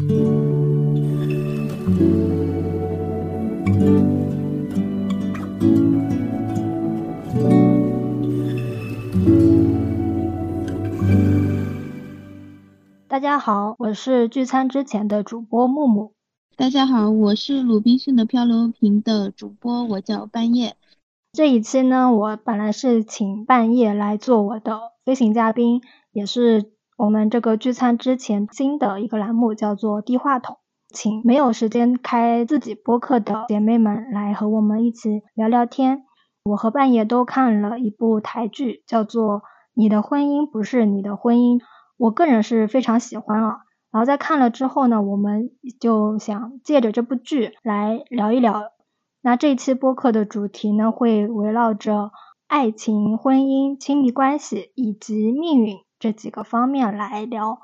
大家好，我是聚餐之前的主播木木。大家好，我是鲁滨逊的漂流瓶的主播，我叫半夜。这一期呢，我本来是请半夜来做我的飞行嘉宾，也是我们这个聚餐之前新的一个栏目，叫做低话筒，请没有时间开自己播客的姐妹们来和我们一起聊聊天。我和半夜都看了一部台剧，叫做《你的婚姻不是你的婚姻》，我个人是非常喜欢啊。然后在看了之后呢，我们就想借着这部剧来聊一聊。那这一期播客的主题呢，会围绕着爱情、婚姻、亲密关系以及命运这几个方面来聊。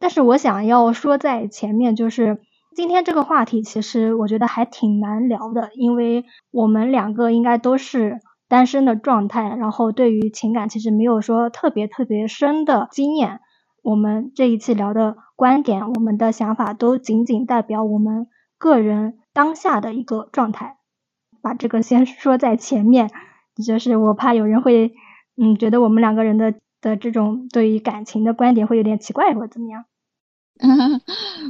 但是我想要说在前面，就是今天这个话题其实我觉得还挺难聊的，因为我们两个应该都是单身的状态，然后对于情感其实没有说特别特别深的经验。我们这一期聊的观点，我们的想法都仅仅代表我们个人当下的一个状态，把这个先说在前面，就是我怕有人会，嗯，觉得我们两个人的的这种对于感情的观点会有点奇怪或者怎么样。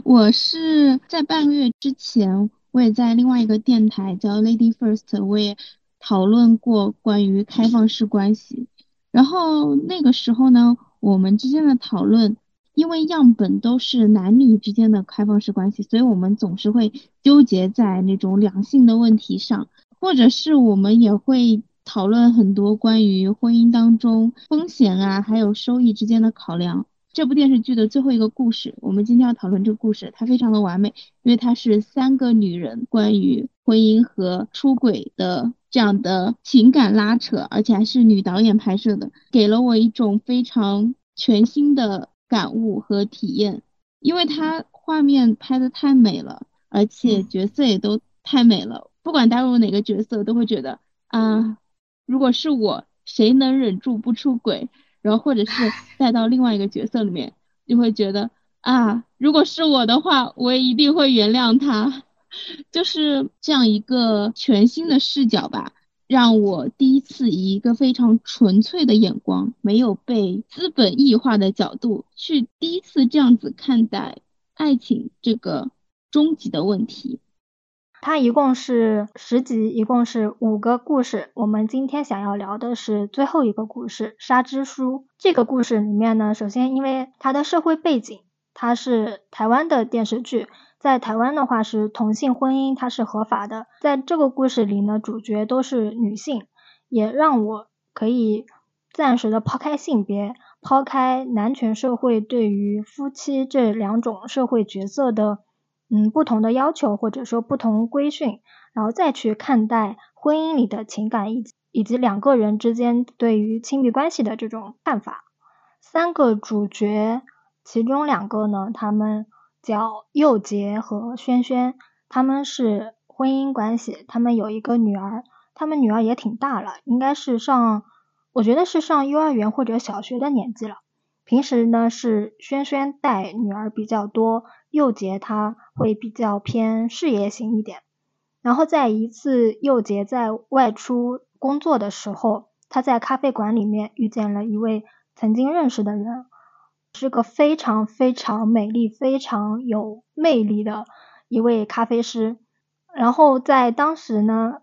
我是在半个月之前，我也在另外一个电台叫 Lady First，我也讨论过关于开放式关系，然后那个时候呢。我们之间的讨论，因为样本都是男女之间的开放式关系，所以我们总是会纠结在那种两性的问题上，或者是我们也会讨论很多关于婚姻当中风险啊，还有收益之间的考量。这部电视剧的最后一个故事，我们今天要讨论这个故事，它非常的完美，因为它是三个女人关于婚姻和出轨的。这样的情感拉扯，而且还是女导演拍摄的，给了我一种非常全新的感悟和体验。因为它画面拍的太美了，而且角色也都太美了，不管带入哪个角色，都会觉得啊，如果是我，谁能忍住不出轨？然后或者是带到另外一个角色里面，就会觉得啊，如果是我的话，我也一定会原谅他。就是这样一个全新的视角吧，让我第一次以一个非常纯粹的眼光，没有被资本异化的角度去第一次这样子看待爱情这个终极的问题。它一共是十集，一共是五个故事。我们今天想要聊的是最后一个故事《沙之书》。这个故事里面呢，首先因为它的社会背景，它是台湾的电视剧。在台湾的话是同性婚姻，它是合法的。在这个故事里呢，主角都是女性，也让我可以暂时的抛开性别，抛开男权社会对于夫妻这两种社会角色的嗯不同的要求或者说不同规训，然后再去看待婚姻里的情感以及以及两个人之间对于亲密关系的这种看法。三个主角，其中两个呢，他们。叫佑杰和轩轩，他们是婚姻关系，他们有一个女儿，他们女儿也挺大了，应该是上，我觉得是上幼儿园或者小学的年纪了。平时呢是轩轩带女儿比较多，佑杰他会比较偏事业型一点。然后在一次佑杰在外出工作的时候，他在咖啡馆里面遇见了一位曾经认识的人。是个非常非常美丽、非常有魅力的一位咖啡师。然后在当时呢，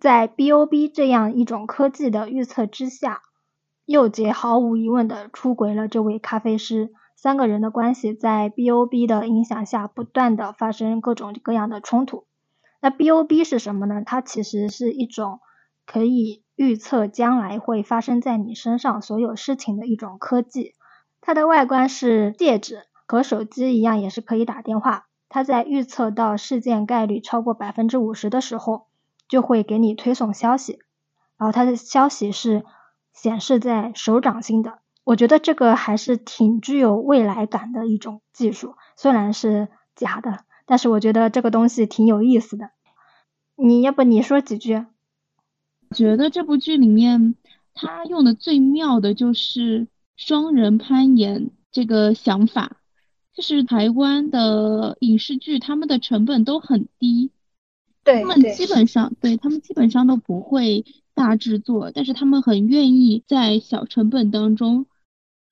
在 B.O.B 这样一种科技的预测之下，佑杰毫无疑问的出轨了这位咖啡师。三个人的关系在 B.O.B 的影响下，不断的发生各种各样的冲突。那 B.O.B 是什么呢？它其实是一种可以预测将来会发生在你身上所有事情的一种科技。它的外观是戒指，和手机一样，也是可以打电话。它在预测到事件概率超过百分之五十的时候，就会给你推送消息。然后它的消息是显示在手掌心的。我觉得这个还是挺具有未来感的一种技术，虽然是假的，但是我觉得这个东西挺有意思的。你要不你说几句？觉得这部剧里面他用的最妙的就是。双人攀岩这个想法，就是台湾的影视剧，他们的成本都很低，对，他们基本上对他们基本上都不会大制作，但是他们很愿意在小成本当中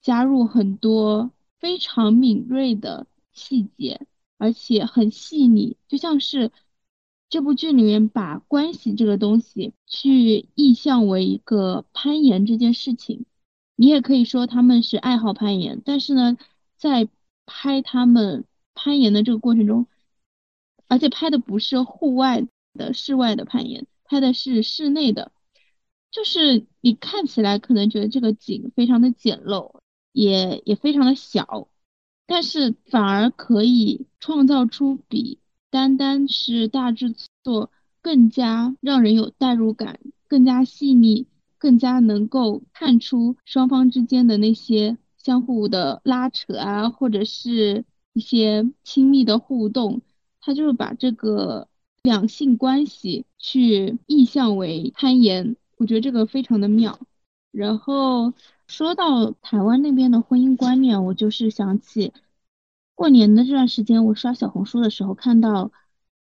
加入很多非常敏锐的细节，而且很细腻，就像是这部剧里面把关系这个东西去意象为一个攀岩这件事情，你也可以说他们是爱好攀岩，但是呢，在拍他们攀岩的这个过程中，而且拍的不是户外的室外的攀岩，拍的是室内的，就是你看起来可能觉得这个景非常的简陋，也也非常的小，但是反而可以创造出比单单是大制作更加让人有代入感、更加细腻、更加能够看出双方之间的那些。相互的拉扯啊，或者是一些亲密的互动，他就是把这个两性关系去意象为攀岩，我觉得这个非常的妙。然后说到台湾那边的婚姻观念，我就是想起过年的这段时间，我刷小红书的时候看到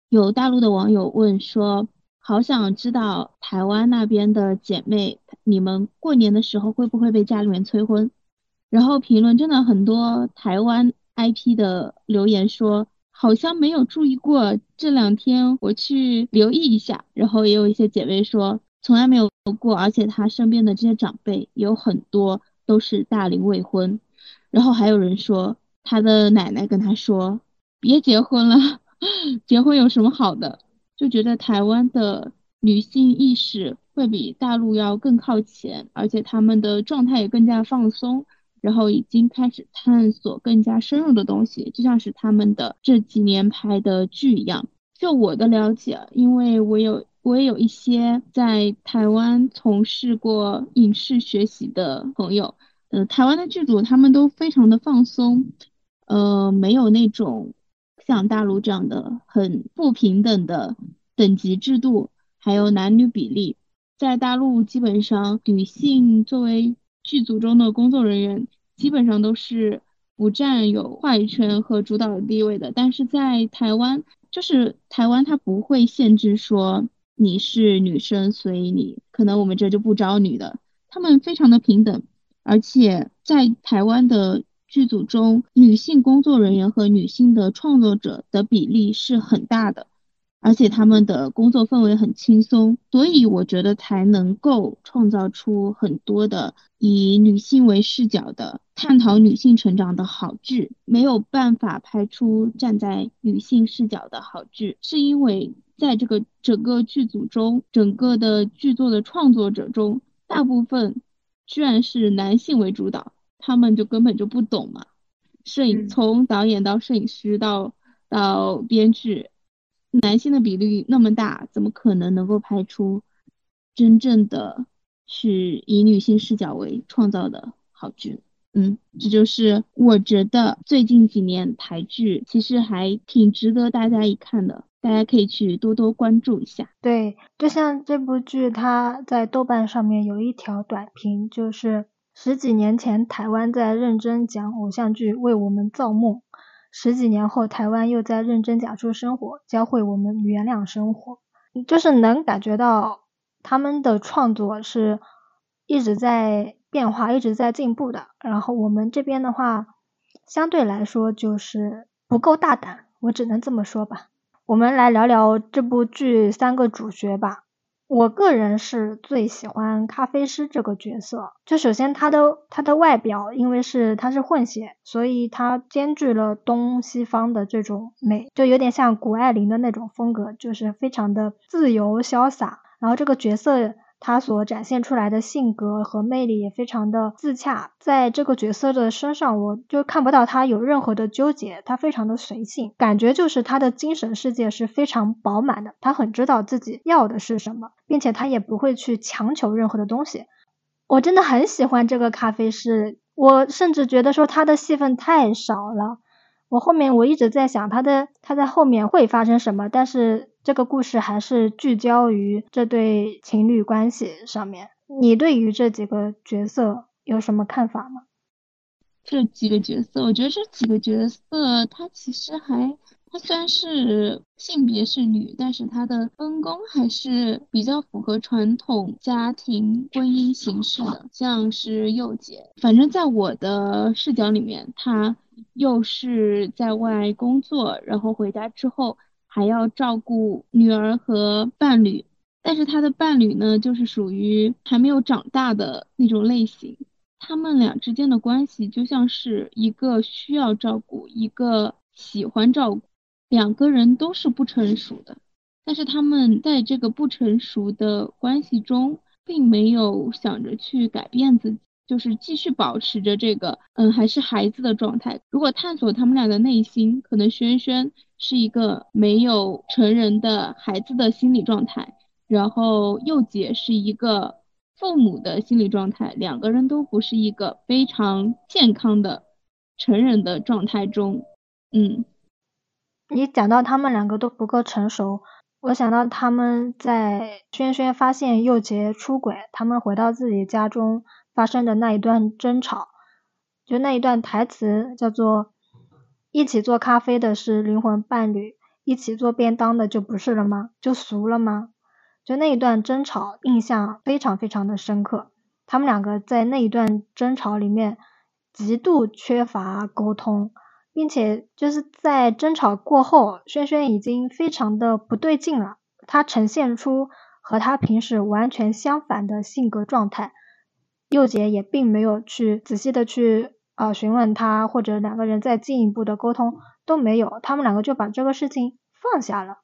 有大陆的网友问说，好想知道台湾那边的姐妹，你们过年的时候会不会被家里面催婚？然后评论真的很多，台湾 IP 的留言说好像没有注意过，这两天我去留意一下。然后也有一些姐妹说从来没有过，而且她身边的这些长辈有很多都是大龄未婚。然后还有人说她的奶奶跟她说别结婚了，结婚有什么好的？就觉得台湾的女性意识会比大陆要更靠前，而且他们的状态也更加放松。然后已经开始探索更加深入的东西，就像是他们的这几年拍的剧一样。就我的了解，因为我有我也有一些在台湾从事过影视学习的朋友，呃，台湾的剧组他们都非常的放松，呃，没有那种像大陆这样的很不平等的等级制度，还有男女比例，在大陆基本上女性作为剧组中的工作人员。基本上都是不占有话语权和主导的地位的，但是在台湾，就是台湾它不会限制说你是女生，所以你可能我们这就不招女的，他们非常的平等，而且在台湾的剧组中，女性工作人员和女性的创作者的比例是很大的。而且他们的工作氛围很轻松，所以我觉得才能够创造出很多的以女性为视角的探讨女性成长的好剧。没有办法拍出站在女性视角的好剧，是因为在这个整个剧组中，整个的剧作的创作者中，大部分居然是男性为主导，他们就根本就不懂嘛。摄影从导演到摄影师到到编剧。男性的比例那么大，怎么可能能够拍出真正的是以女性视角为创造的好剧？嗯，这就是我觉得最近几年台剧其实还挺值得大家一看的，大家可以去多多关注一下。对，就像这部剧，它在豆瓣上面有一条短评，就是十几年前台湾在认真讲偶像剧，为我们造梦。十几年后，台湾又在认真讲述生活，教会我们原谅生活，就是能感觉到他们的创作是一直在变化、一直在进步的。然后我们这边的话，相对来说就是不够大胆，我只能这么说吧。我们来聊聊这部剧三个主角吧。我个人是最喜欢咖啡师这个角色。就首先他的他的外表，因为是他是混血，所以他兼具了东西方的这种美，就有点像谷爱凌的那种风格，就是非常的自由潇洒。然后这个角色。他所展现出来的性格和魅力也非常的自洽，在这个角色的身上，我就看不到他有任何的纠结，他非常的随性，感觉就是他的精神世界是非常饱满的，他很知道自己要的是什么，并且他也不会去强求任何的东西。我真的很喜欢这个咖啡师，我甚至觉得说他的戏份太少了。我后面我一直在想他的他在后面会发生什么，但是。这个故事还是聚焦于这对情侣关系上面。你对于这几个角色有什么看法吗？这几个角色，我觉得这几个角色他其实还。她虽然是性别是女，但是她的分工还是比较符合传统家庭婚姻形式的，像是幼姐。反正在我的视角里面，她又是在外工作，然后回家之后还要照顾女儿和伴侣，但是他的伴侣呢，就是属于还没有长大的那种类型。他们俩之间的关系就像是一个需要照顾，一个喜欢照顾。两个人都是不成熟的，但是他们在这个不成熟的关系中，并没有想着去改变自己，就是继续保持着这个嗯还是孩子的状态。如果探索他们俩的内心，可能轩轩是一个没有成人的孩子的心理状态，然后佑姐是一个父母的心理状态，两个人都不是一个非常健康的成人的状态中，嗯。你讲到他们两个都不够成熟，我想到他们在轩轩发现佑杰出轨，他们回到自己家中发生的那一段争吵，就那一段台词叫做“一起做咖啡的是灵魂伴侣，一起做便当的就不是了吗？就俗了吗？”就那一段争吵印象非常非常的深刻，他们两个在那一段争吵里面极度缺乏沟通。并且就是在争吵过后，轩轩已经非常的不对劲了，他呈现出和他平时完全相反的性格状态。佑杰也并没有去仔细的去啊询问他，或者两个人再进一步的沟通都没有，他们两个就把这个事情放下了。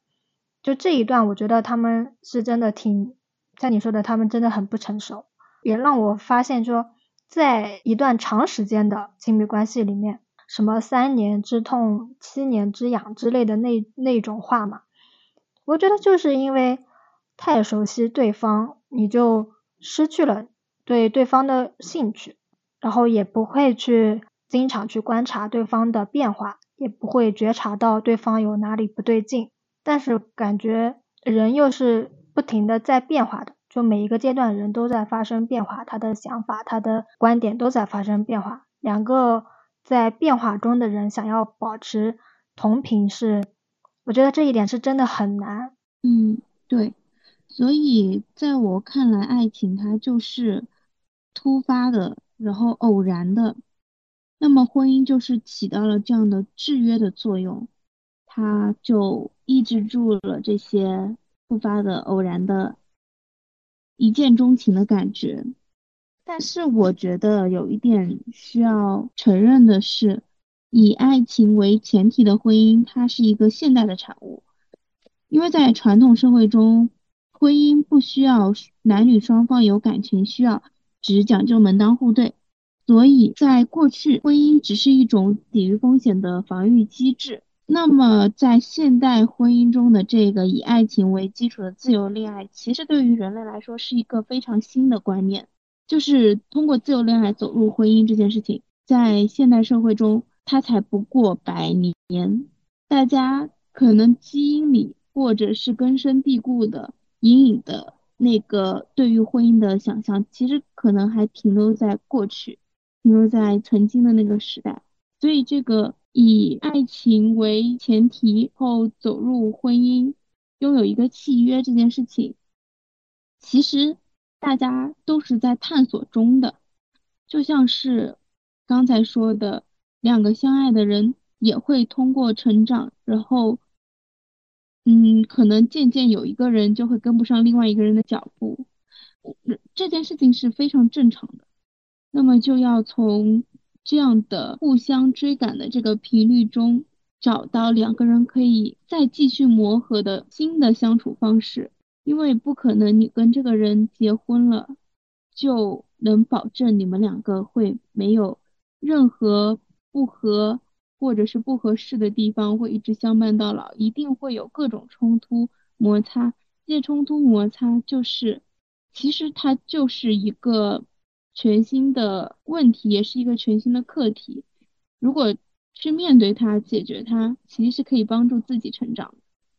就这一段，我觉得他们是真的挺像你说的，他们真的很不成熟，也让我发现说，在一段长时间的亲密关系里面。什么三年之痛，七年之痒之类的那那种话嘛？我觉得就是因为太熟悉对方，你就失去了对对方的兴趣，然后也不会去经常去观察对方的变化，也不会觉察到对方有哪里不对劲。但是感觉人又是不停的在变化的，就每一个阶段人都在发生变化，他的想法、他的观点都在发生变化，两个。在变化中的人想要保持同频是，我觉得这一点是真的很难。嗯，对，所以在我看来，爱情它就是突发的，然后偶然的。那么婚姻就是起到了这样的制约的作用，它就抑制住了这些突发的、偶然的、一见钟情的感觉。但是我觉得有一点需要承认的是，以爱情为前提的婚姻，它是一个现代的产物。因为在传统社会中，婚姻不需要男女双方有感情需要，只讲究门当户对。所以在过去，婚姻只是一种抵御风险的防御机制。那么在现代婚姻中的这个以爱情为基础的自由恋爱，其实对于人类来说是一个非常新的观念。就是通过自由恋爱走入婚姻这件事情，在现代社会中，它才不过百年，大家可能基因里或者是根深蒂固的隐隐的那个对于婚姻的想象，其实可能还停留在过去，停留在曾经的那个时代。所以，这个以爱情为前提后走入婚姻，拥有一个契约这件事情，其实。大家都是在探索中的，就像是刚才说的，两个相爱的人也会通过成长，然后，嗯，可能渐渐有一个人就会跟不上另外一个人的脚步，这件事情是非常正常的。那么就要从这样的互相追赶的这个频率中，找到两个人可以再继续磨合的新的相处方式。因为不可能，你跟这个人结婚了，就能保证你们两个会没有任何不合或者是不合适的地方，会一直相伴到老，一定会有各种冲突摩擦。这些冲突摩擦就是，其实它就是一个全新的问题，也是一个全新的课题。如果去面对它、解决它，其实是可以帮助自己成长。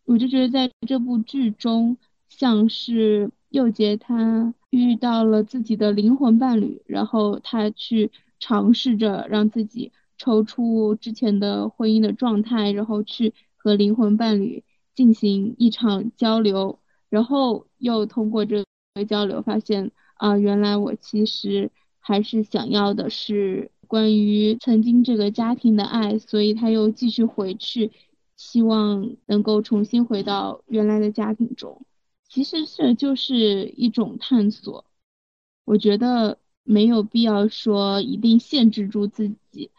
我就觉得在这部剧中。像是佑杰他遇到了自己的灵魂伴侣，然后他去尝试着让自己抽出之前的婚姻的状态，然后去和灵魂伴侣进行一场交流，然后又通过这个交流发现啊，原来我其实还是想要的是关于曾经这个家庭的爱，所以他又继续回去，希望能够重新回到原来的家庭中。其实这就是一种探索，我觉得。没有必要说一定限制住自己，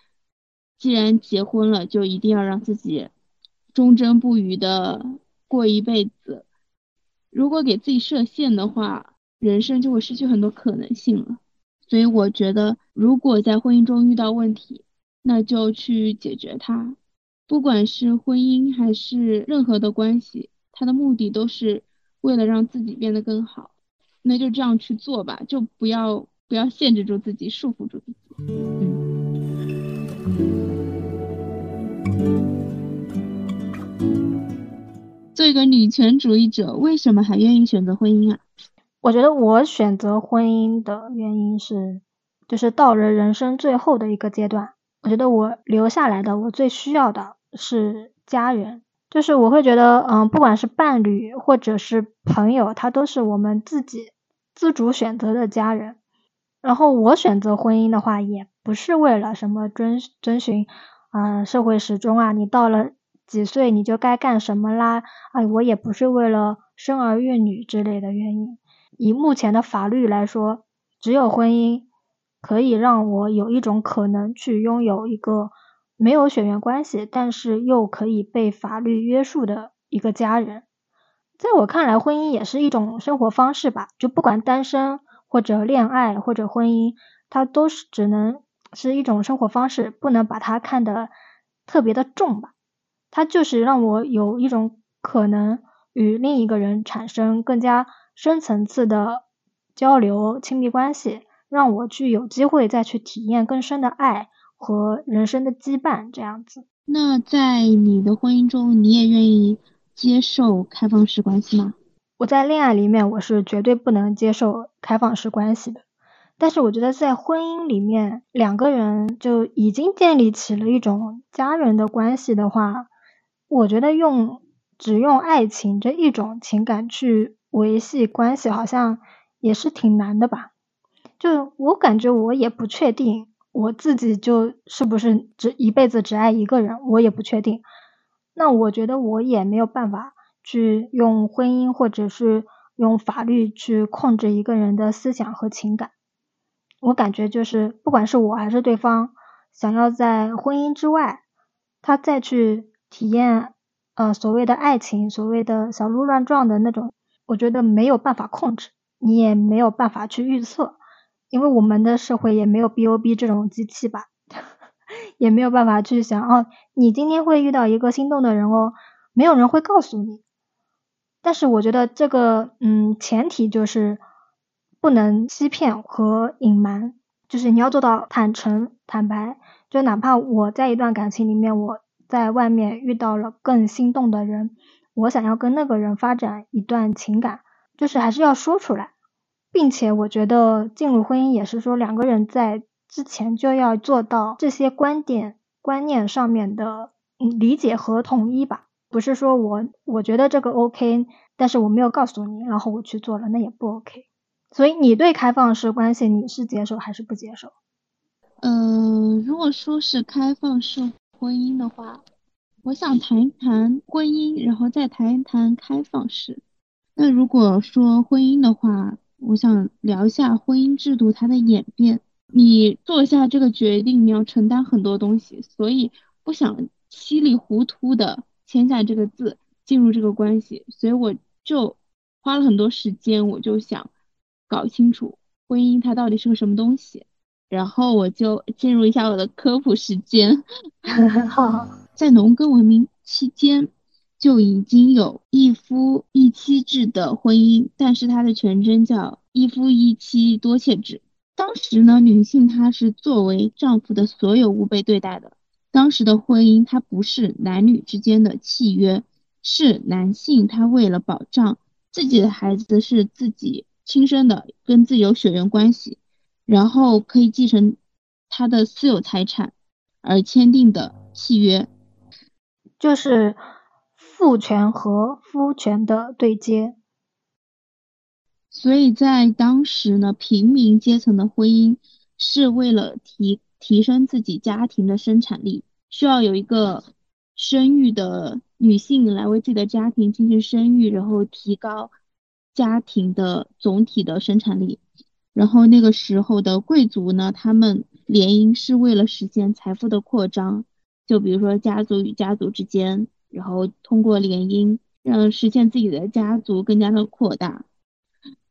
既然结婚了，就一定要让自己忠贞不渝的过一辈子。如果给自己设限的话，人生就会失去很多可能性了。所以我觉得，如果在婚姻中遇到问题，那就去解决它。不管是婚姻还是任何的关系，它的目的都是为了让自己变得更好。那就这样去做吧，就不要。不要限制住自己，束缚住自己。嗯做一个女权主义者，为什么还愿意选择婚姻啊？我觉得我选择婚姻的原因是，就是到了人生最后的一个阶段，我觉得我留下来的，我最需要的是家人。就是我会觉得，嗯，不管是伴侣或者是朋友，他都是我们自己自主选择的家人。然后我选择婚姻的话，也不是为了什么遵遵循，啊社会时钟啊，你到了几岁你就该干什么啦，啊我也不是为了生儿育女之类的原因。以目前的法律来说，只有婚姻可以让我有一种可能去拥有一个没有血缘关系，但是又可以被法律约束的一个家人。在我看来，婚姻也是一种生活方式吧，就不管单身。或者恋爱或者婚姻，它都是只能是一种生活方式，不能把它看得特别的重吧。它就是让我有一种可能与另一个人产生更加深层次的交流、亲密关系，让我去有机会再去体验更深的爱和人生的羁绊这样子。那在你的婚姻中，你也愿意接受开放式关系吗？我在恋爱里面，我是绝对不能接受开放式关系的。但是我觉得在婚姻里面，两个人就已经建立起了一种家人的关系的话，我觉得用只用爱情这一种情感去维系关系，好像也是挺难的吧。就我感觉，我也不确定我自己就是不是只一辈子只爱一个人，我也不确定。那我觉得我也没有办法。去用婚姻或者是用法律去控制一个人的思想和情感，我感觉就是不管是我还是对方，想要在婚姻之外，他再去体验呃所谓的爱情，所谓的小鹿乱撞的那种，我觉得没有办法控制，你也没有办法去预测，因为我们的社会也没有 B O B 这种机器吧，也没有办法去想哦，你今天会遇到一个心动的人哦，没有人会告诉你。但是我觉得这个，嗯，前提就是不能欺骗和隐瞒，就是你要做到坦诚坦白。就哪怕我在一段感情里面，我在外面遇到了更心动的人，我想要跟那个人发展一段情感，就是还是要说出来，并且我觉得进入婚姻也是说两个人在之前就要做到这些观点观念上面的理解和统一吧。不是说我我觉得这个 OK，但是我没有告诉你，然后我去做了，那也不 OK。所以你对开放式关系你是接受还是不接受？嗯，如果说是开放式婚姻的话，我想谈一谈婚姻，然后再谈一谈开放式。那如果说婚姻的话，我想聊一下婚姻制度它的演变。你做下这个决定，你要承担很多东西，所以不想稀里糊涂的。签下这个字，进入这个关系，所以我就花了很多时间，我就想搞清楚婚姻它到底是个什么东西。然后我就进入一下我的科普时间。好，在农耕文明期间就已经有一夫一妻制的婚姻，但是它的全称叫一夫一妻多妾制。当时呢，女性她是作为丈夫的所有物被对待的。当时的婚姻，它不是男女之间的契约，是男性他为了保障自己的孩子是自己亲生的，跟自己有血缘关系，然后可以继承他的私有财产而签订的契约，就是父权和夫权的对接。所以在当时呢，平民阶层的婚姻是为了提提升自己家庭的生产力，需要有一个生育的女性来为自己的家庭进行生育，然后提高家庭的总体的生产力。然后那个时候的贵族呢，他们联姻是为了实现财富的扩张，就比如说家族与家族之间，然后通过联姻让实现自己的家族更加的扩大。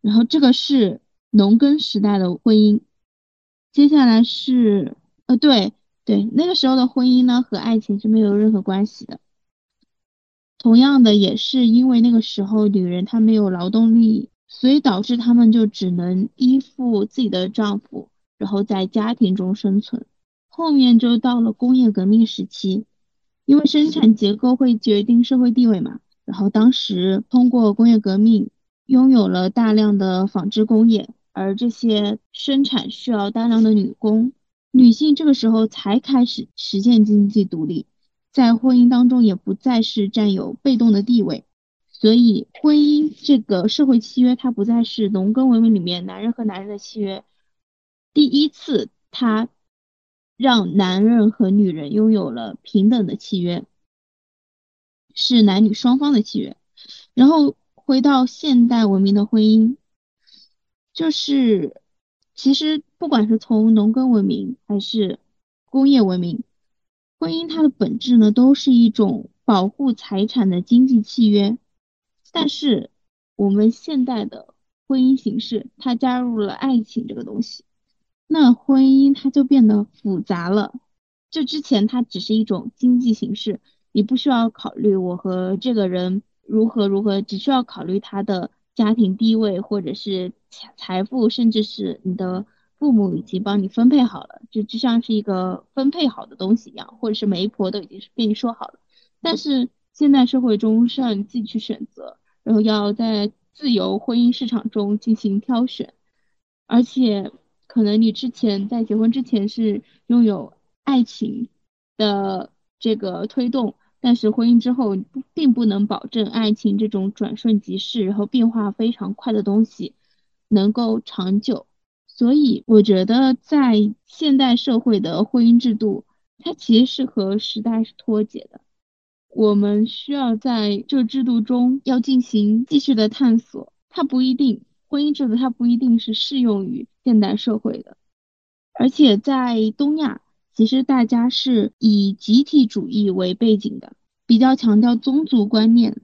然后这个是农耕时代的婚姻，接下来是呃对对，那个时候的婚姻呢和爱情是没有任何关系的。同样的也是因为那个时候女人她没有劳动力。所以导致他们就只能依附自己的丈夫，然后在家庭中生存。后面就到了工业革命时期，因为生产结构会决定社会地位嘛。然后当时通过工业革命，拥有了大量的纺织工业，而这些生产需要大量的女工，女性这个时候才开始实现经济独立，在婚姻当中也不再是占有被动的地位。所以，婚姻这个社会契约，它不再是农耕文明里面男人和男人的契约。第一次，它让男人和女人拥有了平等的契约，是男女双方的契约。然后回到现代文明的婚姻，就是其实不管是从农耕文明还是工业文明，婚姻它的本质呢，都是一种保护财产的经济契约。但是我们现代的婚姻形式，它加入了爱情这个东西，那婚姻它就变得复杂了。就之前它只是一种经济形式，你不需要考虑我和这个人如何如何，只需要考虑他的家庭地位或者是财财富，甚至是你的父母已经帮你分配好了，就就像是一个分配好的东西一样，或者是媒婆都已经是跟你说好了。但是现代社会中是让你自己去选择。然后要在自由婚姻市场中进行挑选，而且可能你之前在结婚之前是拥有爱情的这个推动，但是婚姻之后并不能保证爱情这种转瞬即逝，然后变化非常快的东西能够长久。所以我觉得在现代社会的婚姻制度，它其实是和时代是脱节的。我们需要在这制度中要进行继续的探索，它不一定婚姻制度它不一定是适用于现代社会的，而且在东亚，其实大家是以集体主义为背景的，比较强调宗族观念，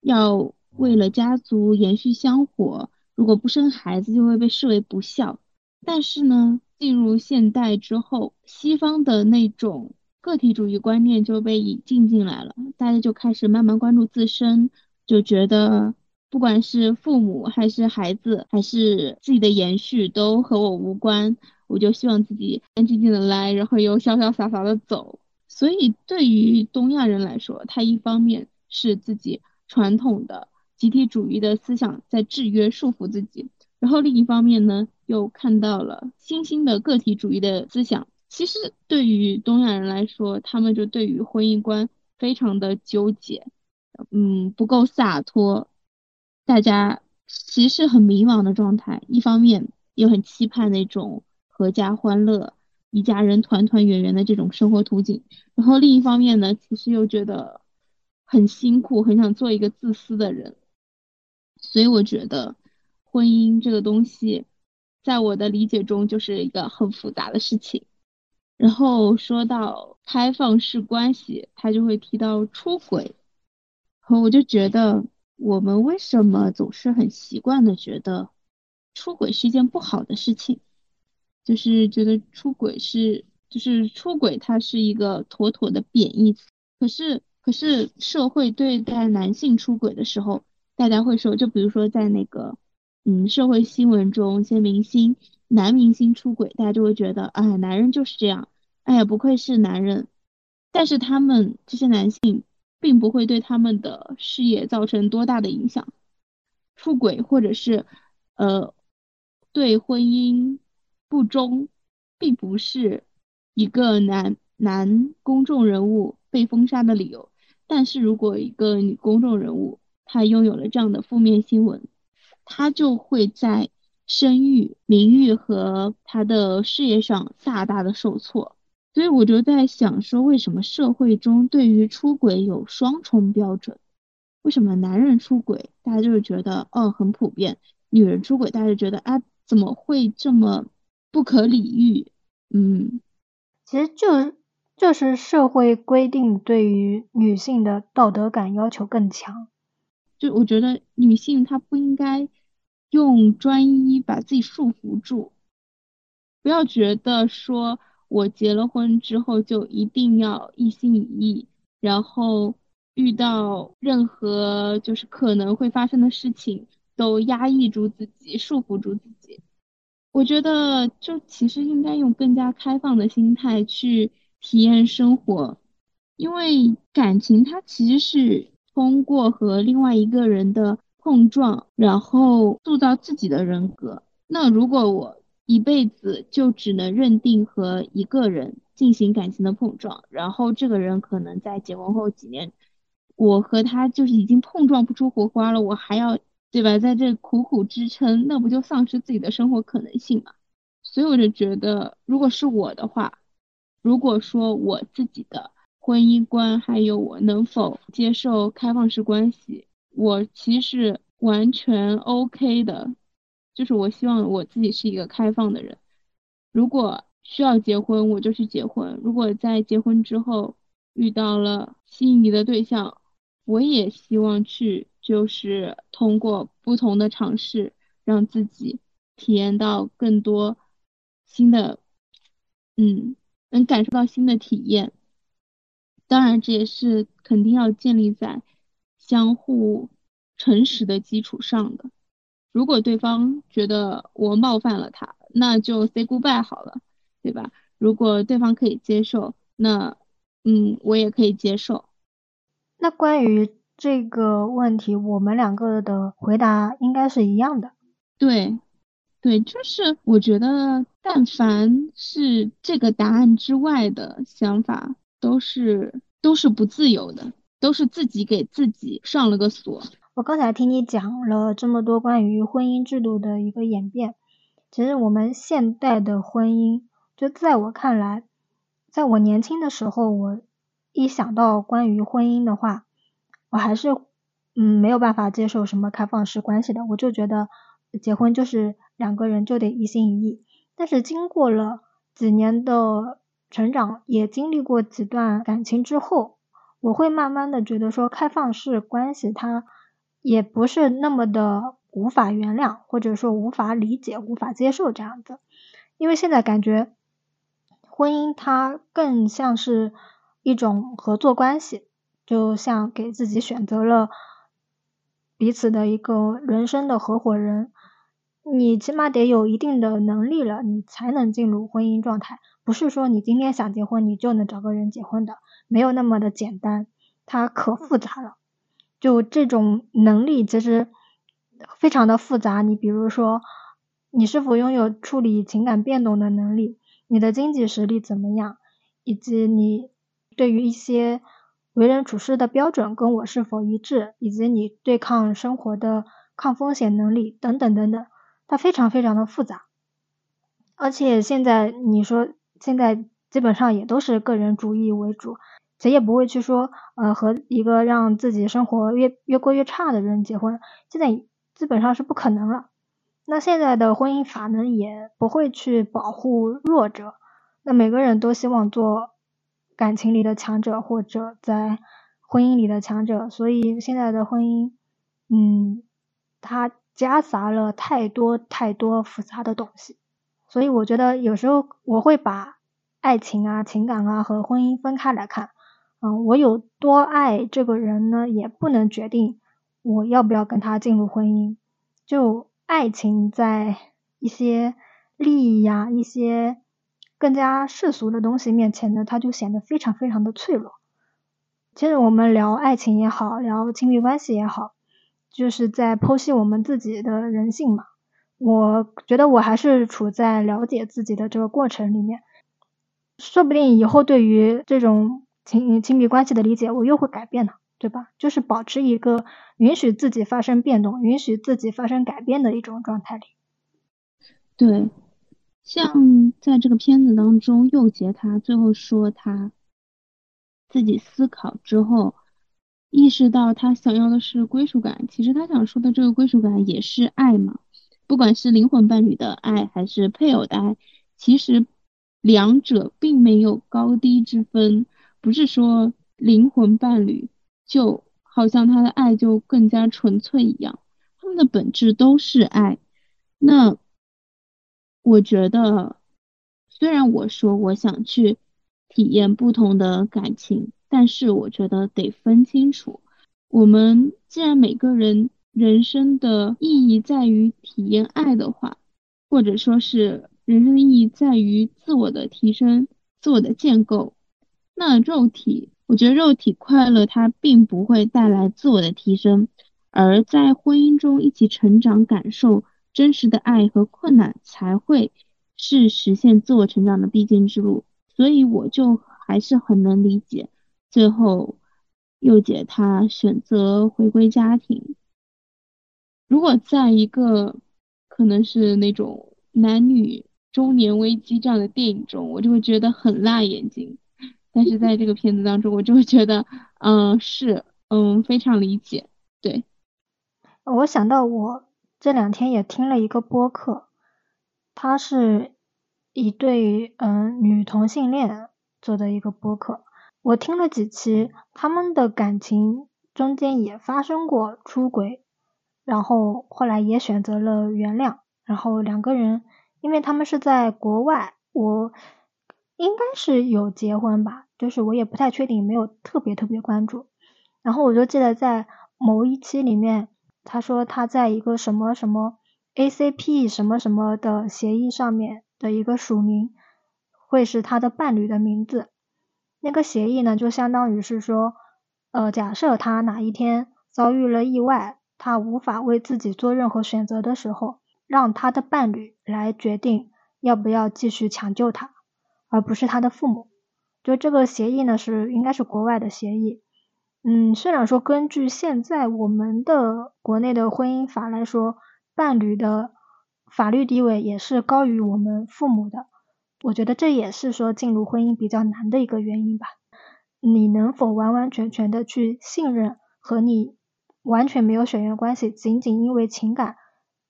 要为了家族延续香火，如果不生孩子就会被视为不孝。但是呢，进入现代之后，西方的那种。个体主义观念就被引进进来了，大家就开始慢慢关注自身，就觉得不管是父母还是孩子，还是自己的延续，都和我无关。我就希望自己安安静静的来，然后又潇潇洒洒的走。所以对于东亚人来说，他一方面是自己传统的集体主义的思想在制约束缚自己，然后另一方面呢，又看到了新兴的个体主义的思想。其实对于东亚人来说，他们就对于婚姻观非常的纠结，嗯，不够洒脱，大家其实是很迷茫的状态。一方面又很期盼那种阖家欢乐、一家人团团圆圆的这种生活图景，然后另一方面呢，其实又觉得很辛苦，很想做一个自私的人。所以我觉得婚姻这个东西，在我的理解中就是一个很复杂的事情。然后说到开放式关系，他就会提到出轨，和我就觉得我们为什么总是很习惯的觉得出轨是一件不好的事情，就是觉得出轨是就是出轨它是一个妥妥的贬义词。可是可是社会对待男性出轨的时候，大家会说，就比如说在那个嗯社会新闻中，一些明星。男明星出轨，大家就会觉得，哎，男人就是这样，哎呀，不愧是男人。但是他们这些男性，并不会对他们的事业造成多大的影响。出轨或者是，呃，对婚姻不忠，并不是一个男男公众人物被封杀的理由。但是如果一个女公众人物她拥有了这样的负面新闻，她就会在声誉、名誉和他的事业上大大的受挫。所以我就在想说，为什么社会中对于出轨有双重标准？为什么男人出轨大家就是觉得哦很普遍，女人出轨大家就觉得啊怎么会这么不可理喻？嗯，其实就就是社会规定对于女性的道德感要求更强。就我觉得女性她不应该用专一把自己束缚住，不要觉得说我结了婚之后就一定要一心一意，然后。遇到任何就是可能会发生的事情，都压抑住自己，束缚住自己。我觉得就其实应该用更加开放的心态去体验生活，因为感情它其实是通过和另外一个人的碰撞，然后塑造自己的人格。那如果我一辈子就只能认定和一个人进行感情的碰撞，然后这个人可能在结婚后几年。我和他就是已经碰撞不出火花了，我还要对吧，在这苦苦支撑，那不就丧失自己的生活可能性吗？所以我就觉得，如果是我的话，如果说我自己的婚姻观还有我能否接受开放式关系，我其实完全 OK 的，就是我希望我自己是一个开放的人。如果需要结婚，我就去结婚。如果在结婚之后遇到了心仪的对象，我也希望去，就是通过不同的尝试，让自己体验到更多新的，嗯，能感受到新的体验。当然，这也是肯定要建立在相互诚实的基础上的。如果对方觉得我冒犯了他，那就 say goodbye 好了，对吧？如果对方可以接受，那，嗯，我也可以接受。那关于这个问题，我们两个的回答应该是一样的。对，对，就是我觉得，但凡是这个答案之外的想法，都是都是不自由的，都是自己给自己上了个锁。我刚才听你讲了这么多关于婚姻制度的一个演变，其实我们现代的婚姻，就在我看来，在我年轻的时候，我。一想到关于婚姻的话，我还是嗯没有办法接受什么开放式关系的，我就觉得结婚就是两个人就得一心一意。但是经过了几年的成长，也经历过几段感情之后，我会慢慢的觉得说开放式关系它也不是那么的无法原谅，或者说无法理解、无法接受这样子，因为现在感觉婚姻它更像是。一种合作关系，就像给自己选择了彼此的一个人生的合伙人，你起码得有一定的能力了，你才能进入婚姻状态。不是说你今天想结婚，你就能找个人结婚的，没有那么的简单，它可复杂了。就这种能力其实非常的复杂。你比如说，你是否拥有处理情感变动的能力？你的经济实力怎么样？以及你。对于一些为人处事的标准跟我是否一致，以及你对抗生活的抗风险能力等等等等，它非常非常的复杂。而且现在你说现在基本上也都是个人主义为主，谁也不会去说呃和一个让自己生活越越过越差的人结婚，现在基本上是不可能了。那现在的婚姻法呢也不会去保护弱者，那每个人都希望做。感情里的强者，或者在婚姻里的强者，所以现在的婚姻，嗯，它夹杂了太多太多复杂的东西，所以我觉得有时候我会把爱情啊、情感啊和婚姻分开来看，嗯，我有多爱这个人呢，也不能决定我要不要跟他进入婚姻。就爱情在一些利益呀，一些。更加世俗的东西面前呢，它就显得非常非常的脆弱。其实我们聊爱情也好，聊亲密关系也好，就是在剖析我们自己的人性嘛。我觉得我还是处在了解自己的这个过程里面。说不定以后对于这种亲亲密关系的理解，我又会改变呢，对吧？就是保持一个允许自己发生变动、允许自己发生改变的一种状态里。对，像在这个片子当中，佑杰他最后说他自己思考之后，意识到他想要的是归属感。其实他想说的这个归属感也是爱嘛，不管是灵魂伴侣的爱还是配偶的爱，其实。两者并没有高低之分，不是说灵魂伴侣就好像他的爱就更加纯粹一样，他们的本质都是爱。那我觉得，虽然我说我想去体验不同的感情，但是我觉得得分清楚。我们既然每个人人生的意义在于体验爱的话，或者说是。人生的意义在于自我的提升、自我的建构。那肉体，我觉得肉体快乐它并不会带来自我的提升，而在婚姻中一起成长、感受真实的爱和困难，才会是实现自我成长的必经之路。所以我就还是很能理解，最后佑姐她选择回归家庭。如果在一个可能是那种男女。中年危机这样的电影中，我就会觉得很辣眼睛，但是在这个片子当中，我就会觉得，嗯，是，嗯，非常理解。对，我想到我这两天也听了一个播客，他是一对嗯女同性恋做的一个播客，我听了几期，他们的感情中间也发生过出轨，然后后来也选择了原谅，然后两个人。因为他们是在国外，我应该是有结婚吧，就是我也不太确定，没有特别特别关注。然后我就记得在某一期里面，他说他在一个什么什么 ACP 什么什么的协议上面的一个署名会是他的伴侣的名字。那个协议呢，就相当于是说，呃，假设他哪一天遭遇了意外，他无法为自己做任何选择的时候。让他的伴侣来决定要不要继续抢救他，而不是他的父母。就这个协议呢，是应该是国外的协议。嗯，虽然说根据现在我们的国内的婚姻法来说，伴侣的法律地位也是高于我们父母的。我觉得这也是说进入婚姻比较难的一个原因吧。你能否完完全全的去信任和你完全没有血缘关系，仅仅因为情感？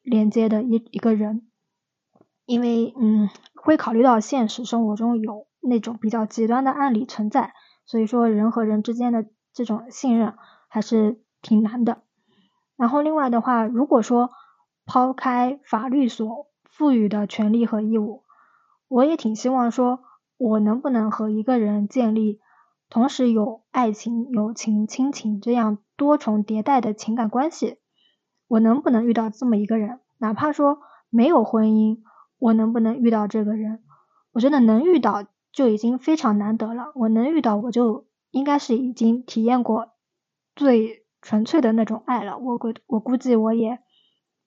连接的一一个人，因为嗯，会考虑到现实生活中有那种比较极端的案例存在，所以说人和人之间的这种信任还是挺难的。然后另外的话，如果说抛开法律所赋予的权利和义务，我也挺希望说，我能不能和一个人建立同时有爱情、友情、亲情这样多重迭代的情感关系。我能不能遇到这么一个人？哪怕说没有婚姻，我能不能遇到这个人？我觉得能遇到就已经非常难得了。我能遇到，我就应该是已经体验过最纯粹的那种爱了。我估我估计我也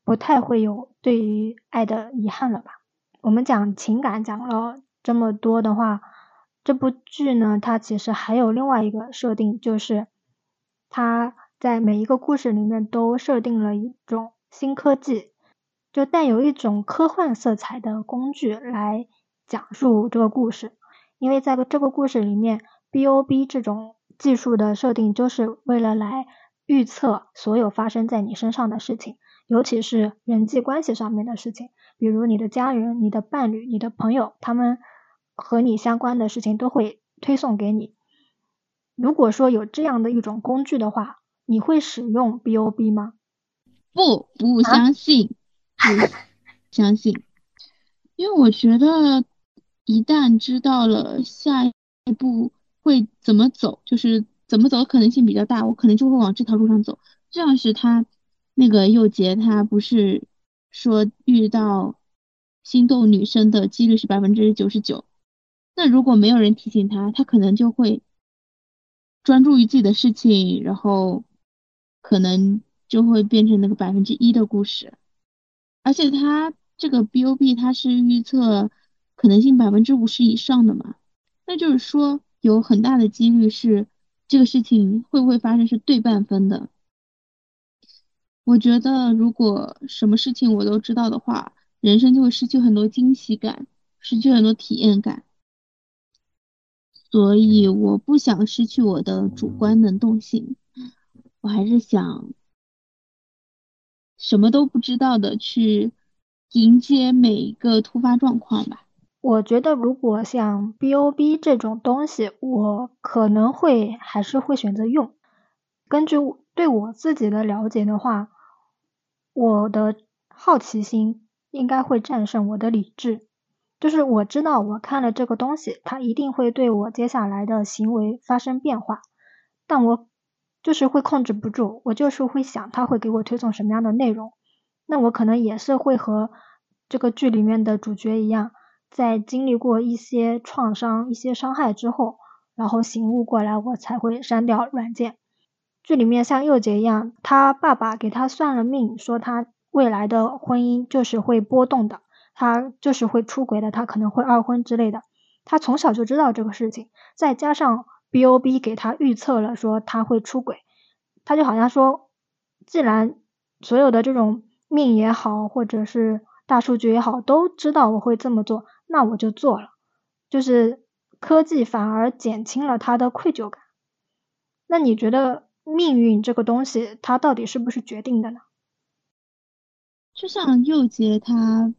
不太会有对于爱的遗憾了吧。我们讲情感讲了这么多的话，这部剧呢，它其实还有另外一个设定，就是它。在每一个故事里面都设定了一种新科技，就带有一种科幻色彩的工具来讲述这个故事。因为在这个故事里面，B.O.B 这种技术的设定就是为了来预测所有发生在你身上的事情，尤其是人际关系上面的事情，比如你的家人、你的伴侣、你的朋友，他们和你相关的事情都会推送给你。如果说有这样的一种工具的话，你会使用 B O B 吗？不，不相信，不相信，因为我觉得一旦知道了下一步会怎么走，就是怎么走可能性比较大，我可能就会往这条路上走。就像是他那个佑杰，他不是说遇到心动女生的几率是百分之九十九，那如果没有人提醒他，他可能就会专注于自己的事情，然后。可能就会变成那个百分之一的故事，而且它这个 B O B 它是预测可能性百分之五十以上的嘛，那就是说有很大的几率是这个事情会不会发生是对半分的。我觉得如果什么事情我都知道的话，人生就会失去很多惊喜感，失去很多体验感。所以我不想失去我的主观能动性，我还是想什么都不知道的去迎接每一个突发状况吧。我觉得如果像 B O B 这种东西，我可能会还是会选择用。根据对我自己的了解的话，我的好奇心应该会战胜我的理智。就是我知道我看了这个东西，它一定会对我接下来的行为发生变化，但我就是会控制不住，我就是会想他会给我推送什么样的内容，那我可能也是会和这个剧里面的主角一样，在经历过一些创伤、一些伤害之后，然后醒悟过来，我才会删掉软件。剧里面像佑杰一样，他爸爸给他算了命，说他未来的婚姻就是会波动的。他就是会出轨的，他可能会二婚之类的。他从小就知道这个事情，再加上 B O B 给他预测了说他会出轨，他就好像说，既然所有的这种命也好，或者是大数据也好，都知道我会这么做，那我就做了。就是科技反而减轻了他的愧疚感。那你觉得命运这个东西，它到底是不是决定的呢？就像佑杰他。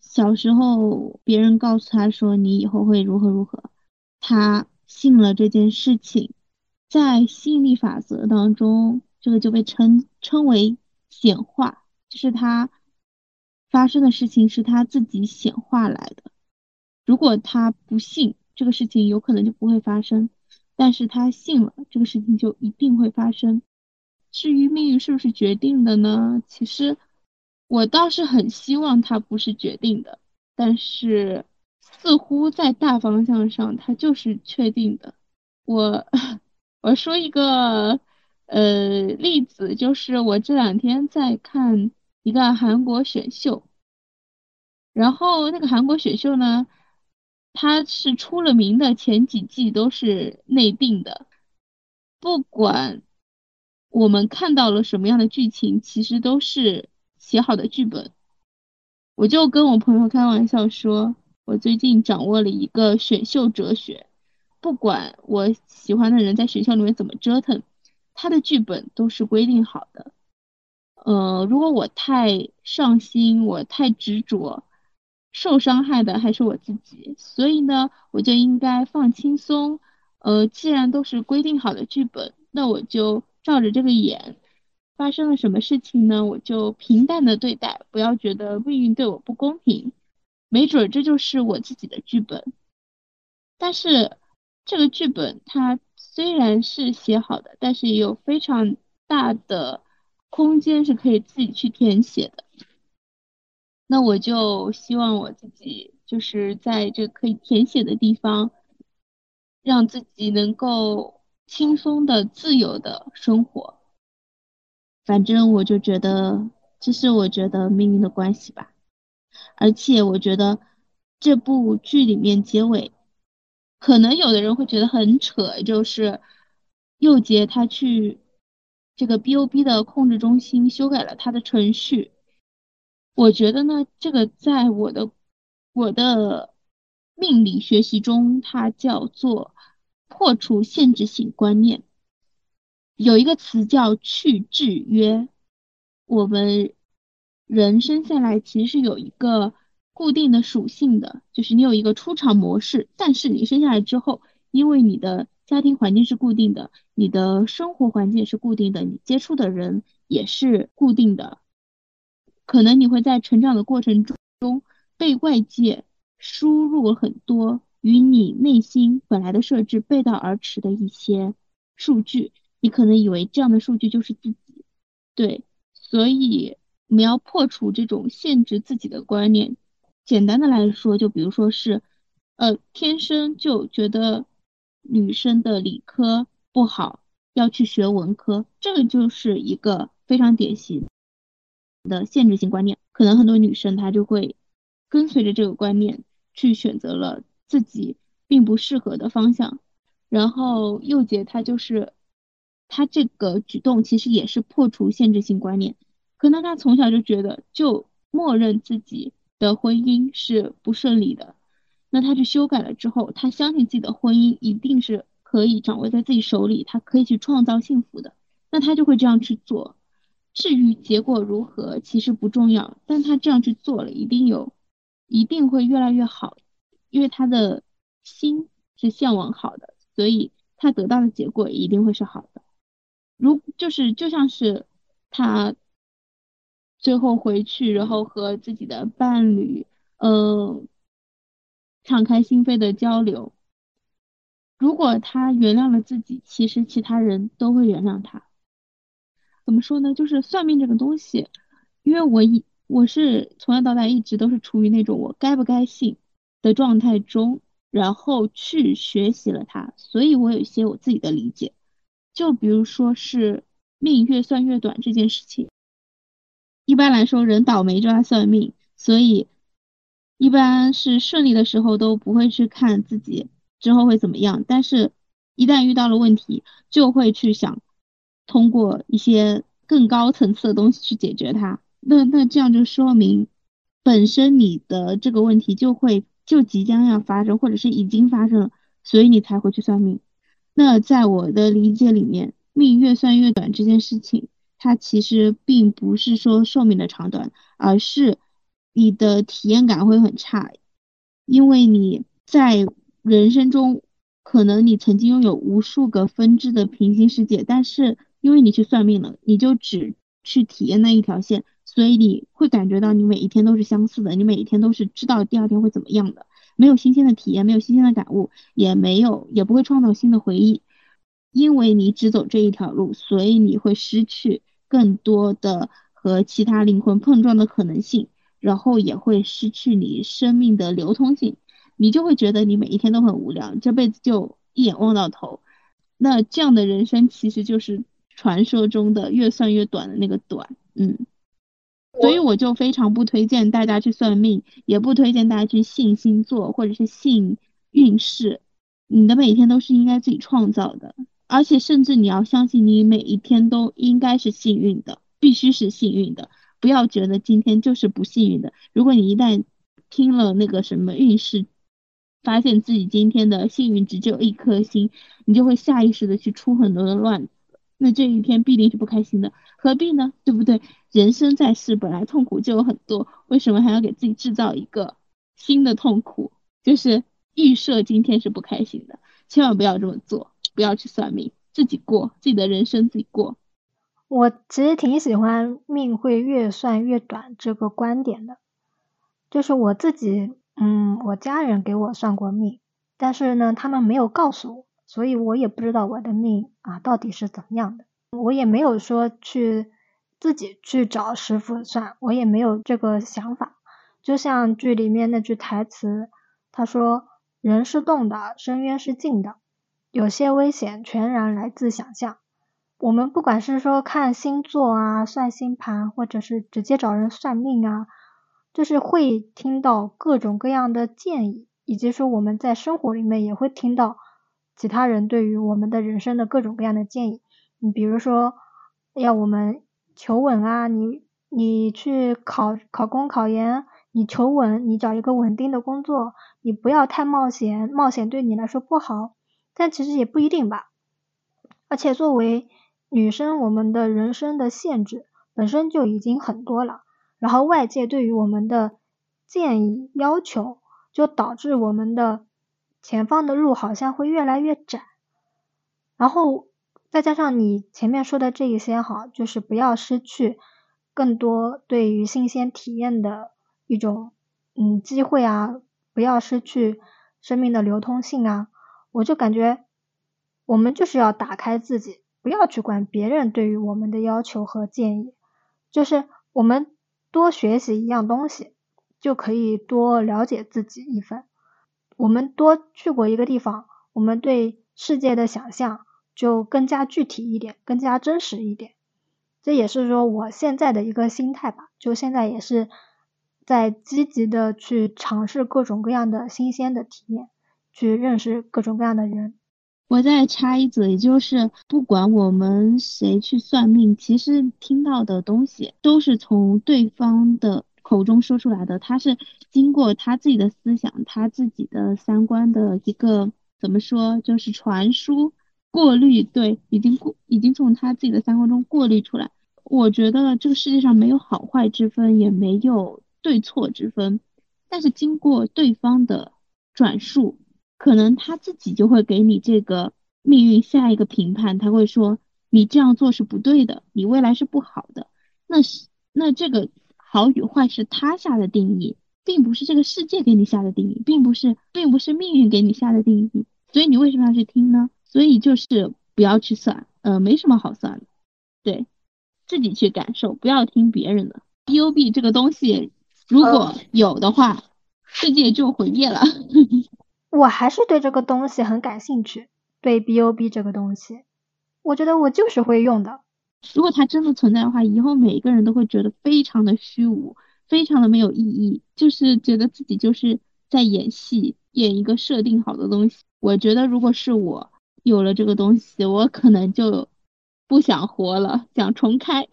小时候，别人告诉他说你以后会如何如何，他信了这件事情，在吸引力法则当中，这个就被称称为显化，就是他发生的事情是他自己显化来的。如果他不信，这个事情有可能就不会发生；但是他信了，这个事情就一定会发生。至于命运是不是决定的呢？其实。我倒是很希望它不是决定的，但是似乎在大方向上它就是确定的。我我说一个呃例子，就是我这两天在看一个韩国选秀，然后那个韩国选秀呢，它是出了名的前几季都是内定的，不管我们看到了什么样的剧情，其实都是。写好的剧本，我就跟我朋友开玩笑说，我最近掌握了一个选秀哲学，不管我喜欢的人在选秀里面怎么折腾，他的剧本都是规定好的。呃，如果我太上心，我太执着，受伤害的还是我自己。所以呢，我就应该放轻松。呃，既然都是规定好的剧本，那我就照着这个演。发生了什么事情呢？我就平淡的对待，不要觉得命运对我不公平。没准这就是我自己的剧本。但是这个剧本它虽然是写好的，但是也有非常大的空间是可以自己去填写的。那我就希望我自己就是在这可以填写的地方，让自己能够轻松的、自由的生活。反正我就觉得，这是我觉得命运的关系吧。而且我觉得这部剧里面结尾，可能有的人会觉得很扯，就是佑杰他去这个 B O B 的控制中心修改了他的程序。我觉得呢，这个在我的我的命理学习中，它叫做破除限制性观念。有一个词叫去制约。我们人生下来其实是有一个固定的属性的，就是你有一个出厂模式。但是你生下来之后，因为你的家庭环境是固定的，你的生活环境是固定的，你接触的人也是固定的，可能你会在成长的过程中被外界输入很多与你内心本来的设置背道而驰的一些数据。你可能以为这样的数据就是自己，对，所以我们要破除这种限制自己的观念。简单的来说，就比如说是，呃，天生就觉得女生的理科不好，要去学文科，这个就是一个非常典型的限制性观念。可能很多女生她就会跟随着这个观念去选择了自己并不适合的方向。然后右姐她就是，她这个举动其实也是破除限制性观念，可能他从小就觉得就默认自己的婚姻是不顺利的，那他去修改了之后，他相信自己的婚姻一定是可以掌握在自己手里，他可以去创造幸福的，那他就会这样去做。至于结果如何，其实不重要，但他这样去做了，一定有，一定会越来越好，因为他的心是向往好的，所以他得到的结果一定会是好的。如就是就像是他最后回去，然后和自己的伴侣，呃，敞开心扉的交流。如果他原谅了自己，其实其他人都会原谅他。怎么说呢？就是算命这个东西，因为我一我是从小到大一直都是处于那种我该不该信的状态中，然后去学习了它，所以我有一些我自己的理解。就比如说是命越算越短这件事情，一般来说人倒霉就要算命，所以一般是顺利的时候都不会去看自己之后会怎么样，但是一旦遇到了问题，就会去想。通过一些更高层次的东西去解决它，那那这样就说明本身你的这个问题就会就即将要发生，或者是已经发生了，所以你才会去算命。那在我的理解里面，命越算越短这件事情，它其实并不是说寿命的长短，而是你的体验感会很差，因为你在人生中可能你曾经拥有无数个分支的平行世界，但是。因为你去算命了，你就只去体验那一条线，所以你会感觉到你每一天都是相似的，你每一天都是知道第二天会怎么样的，没有新鲜的体验，没有新鲜的感悟，也没有也不会创造新的回忆，因为你只走这一条路，所以你会失去更多的和其他灵魂碰撞的可能性，然后也会失去你生命的流通性，你就会觉得你每一天都很无聊，这辈子就一眼望到头，那这样的人生其实就是。传说中的越算越短的那个短，嗯，所以我就非常不推荐大家去算命，也不推荐大家去信星座或者是信运势。你的每一天都是应该自己创造的，而且甚至你要相信你每一天都应该是幸运的，必须是幸运的，不要觉得今天就是不幸运的。如果你一旦听了那个什么运势，发现自己今天的幸运值只有一颗星，你就会下意识的去出很多的乱子。那这一天必定是不开心的，何必呢？对不对？人生在世，本来痛苦就有很多，为什么还要给自己制造一个新的痛苦？就是预设今天是不开心的，千万不要这么做，不要去算命，自己过自己的人生，自己过。我其实挺喜欢命会越算越短这个观点的，就是我自己，嗯，我家人给我算过命，但是呢，他们没有告诉我。所以我也不知道我的命啊到底是怎么样的，我也没有说去自己去找师傅算，我也没有这个想法。就像剧里面那句台词，他说：“人是动的，深渊是静的，有些危险全然来自想象。”我们不管是说看星座啊、算星盘，或者是直接找人算命啊，就是会听到各种各样的建议，以及说我们在生活里面也会听到。其他人对于我们的人生的各种各样的建议，你比如说要我们求稳啊，你你去考考公考研，你求稳，你找一个稳定的工作，你不要太冒险，冒险对你来说不好，但其实也不一定吧。而且作为女生，我们的人生的限制本身就已经很多了，然后外界对于我们的建议要求，就导致我们的。前方的路好像会越来越窄，然后再加上你前面说的这一些哈，就是不要失去更多对于新鲜体验的一种嗯机会啊，不要失去生命的流通性啊，我就感觉我们就是要打开自己，不要去管别人对于我们的要求和建议，就是我们多学习一样东西，就可以多了解自己一分。我们多去过一个地方，我们对世界的想象就更加具体一点，更加真实一点。这也是说我现在的一个心态吧，就现在也是在积极的去尝试各种各样的新鲜的体验，去认识各种各样的人。我再插一嘴，就是不管我们谁去算命，其实听到的东西都是从对方的口中说出来的，他是经过他自己的思想、他自己的三观的一个怎么说，就是传输过滤，对，已经过已经从他自己的三观中过滤出来。我觉得这个世界上没有好坏之分，也没有对错之分，但是经过对方的转述。可能他自己就会给你这个命运下一个评判，他会说你这样做是不对的，你未来是不好的。那是那这个好与坏是他下的定义，并不是这个世界给你下的定义，并不是并不是命运给你下的定义。所以你为什么要去听呢？所以就是不要去算，呃，没什么好算的，对，自己去感受，不要听别人的。B O B 这个东西如果有的话，世界就毁灭了。我还是对这个东西很感兴趣，对 B O B 这个东西，我觉得我就是会用的。如果它真的存在的话，以后每一个人都会觉得非常的虚无，非常的没有意义，就是觉得自己就是在演戏，演一个设定好的东西。我觉得如果是我有了这个东西，我可能就不想活了，想重开。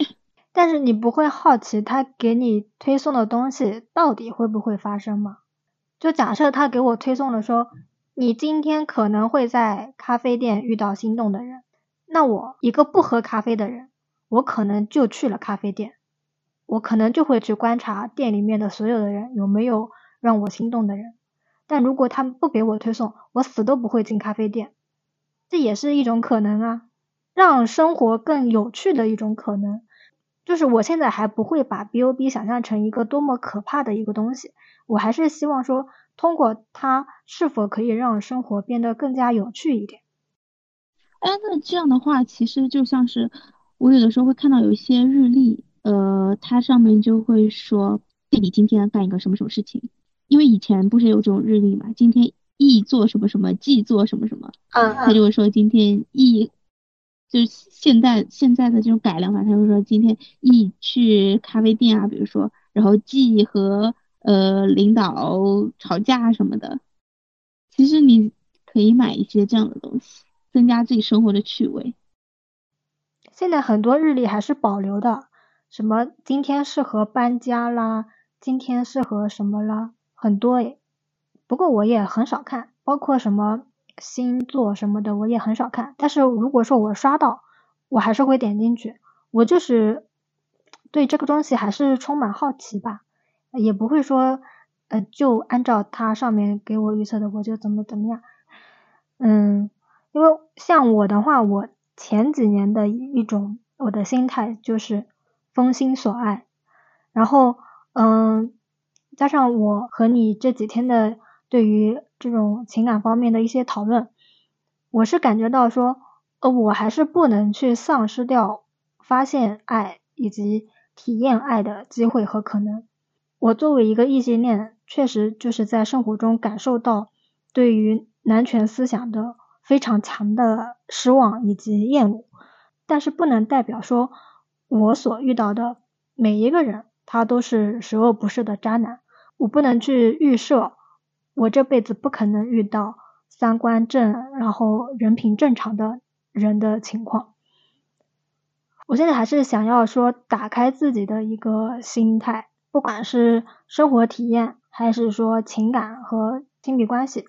但是你不会好奇他给你推送的东西到底会不会发生吗？就假设他给我推送了说，你今天可能会在咖啡店遇到心动的人，那我一个不喝咖啡的人，我可能就去了咖啡店，我可能就会去观察店里面的所有的人有没有让我心动的人。但如果他们不给我推送，我死都不会进咖啡店，这也是一种可能啊，让生活更有趣的一种可能。就是我现在还不会把 B O B 想象成一个多么可怕的一个东西。我还是希望说，通过它是否可以让生活变得更加有趣一点。哎，那这样的话，其实就像是我有的时候会看到有一些日历，呃，它上面就会说你今天干一个什么什么事情。因为以前不是有这种日历嘛，今天易做什么什么，忌做什么什么，嗯，他就会说今天易，就现在现在的这种改良法，他就说今天易去咖啡店啊，比如说，然后忌和。呃，领导吵架什么的，其实你可以买一些这样的东西，增加自己生活的趣味。现在很多日历还是保留的，什么今天适合搬家啦，今天适合什么啦，很多诶。不过我也很少看，包括什么星座什么的，我也很少看。但是如果说我刷到，我还是会点进去。我就是对这个东西还是充满好奇吧。也不会说，呃，就按照它上面给我预测的，我就怎么怎么样。嗯，因为像我的话，我前几年的一种我的心态就是封心所爱，然后，嗯，加上我和你这几天的对于这种情感方面的一些讨论，我是感觉到说，呃，我还是不能去丧失掉发现爱以及体验爱的机会和可能。我作为一个异性恋，确实就是在生活中感受到对于男权思想的非常强的失望以及厌恶，但是不能代表说我所遇到的每一个人他都是十恶不赦的渣男，我不能去预设我这辈子不可能遇到三观正然后人品正常的人的情况。我现在还是想要说打开自己的一个心态。不管是生活体验，还是说情感和亲密关系，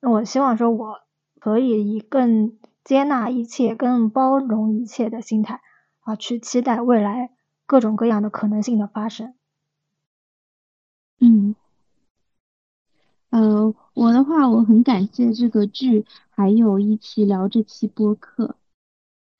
那我希望说我可以以更接纳一切、更包容一切的心态啊，去期待未来各种各样的可能性的发生。嗯，呃，我的话，我很感谢这个剧，还有一起聊这期播客，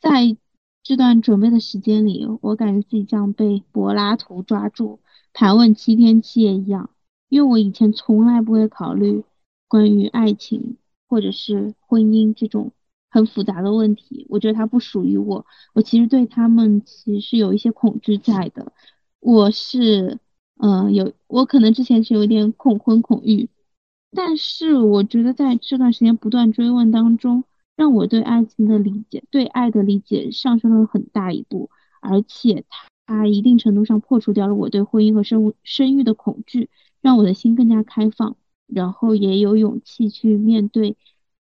在这段准备的时间里，我感觉自己像被柏拉图抓住。盘问七天七夜一样，因为我以前从来不会考虑关于爱情或者是婚姻这种很复杂的问题，我觉得它不属于我。我其实对他们其实是有一些恐惧在的。我是，嗯，有我可能之前是有点恐婚恐育，但是我觉得在这段时间不断追问当中，让我对爱情的理解、对爱的理解上升了很大一步，而且它。一定程度上破除掉了我对婚姻和生生育的恐惧，让我的心更加开放。然后也有勇气去面对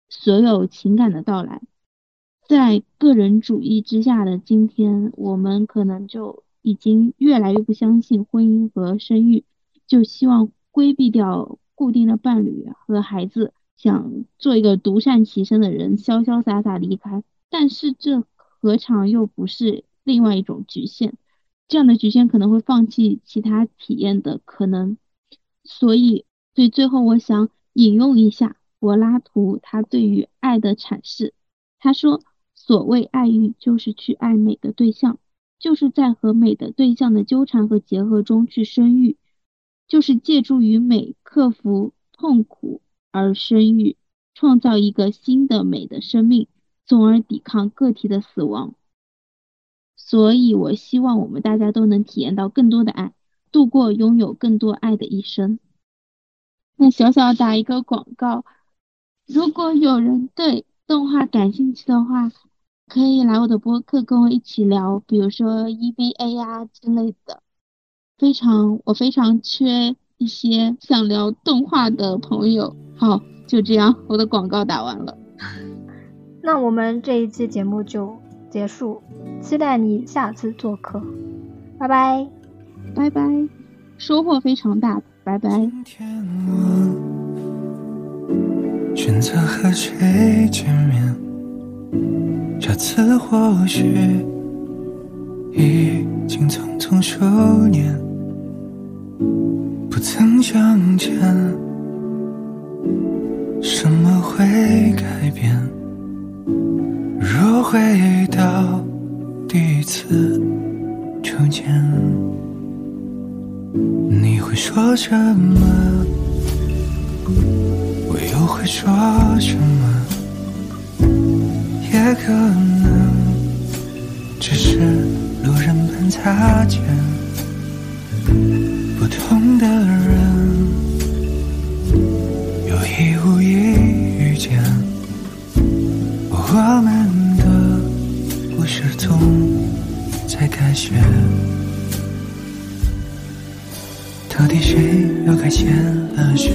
所有情感的到来。在个人主义之下的今天，我们可能就已经越来越不相信婚姻和生育，就希望规避掉固定的伴侣和孩子，想做一个独善其身的人，潇潇洒洒离开。但是这何尝又不是另外一种局限？这样的局限可能会放弃其他体验的可能。所以，所以最后我想引用一下柏拉图他对于爱的阐释，他说。所谓爱欲，就是去爱美的对象，就是在和美的对象的纠缠和结合中去生育，就是借助于美克服痛苦而生育，创造一个新的美的生命，从而抵抗个体的死亡。所以，我希望我们大家都能体验到更多的爱，度过拥有更多爱的一生。那小小打一个广告，如果有人对动画感兴趣的话。可以来我的播客跟我一起聊，比如说 EVA 呀之类的。非常，我非常缺一些想聊动画的朋友。好，就这样，我的广告打完了。那我们这一期节目就结束，期待你下次做客。拜拜，拜拜，收获非常大，拜拜。选择和谁见面？这次或许已经匆匆数年，不曾相见，什么会改变？若回到第一次初见，你会说什么？我又会说什么？也可能只是路人般擦肩，痛的人有意无意遇见，我们的故事总在开学，到底谁又该先了谁？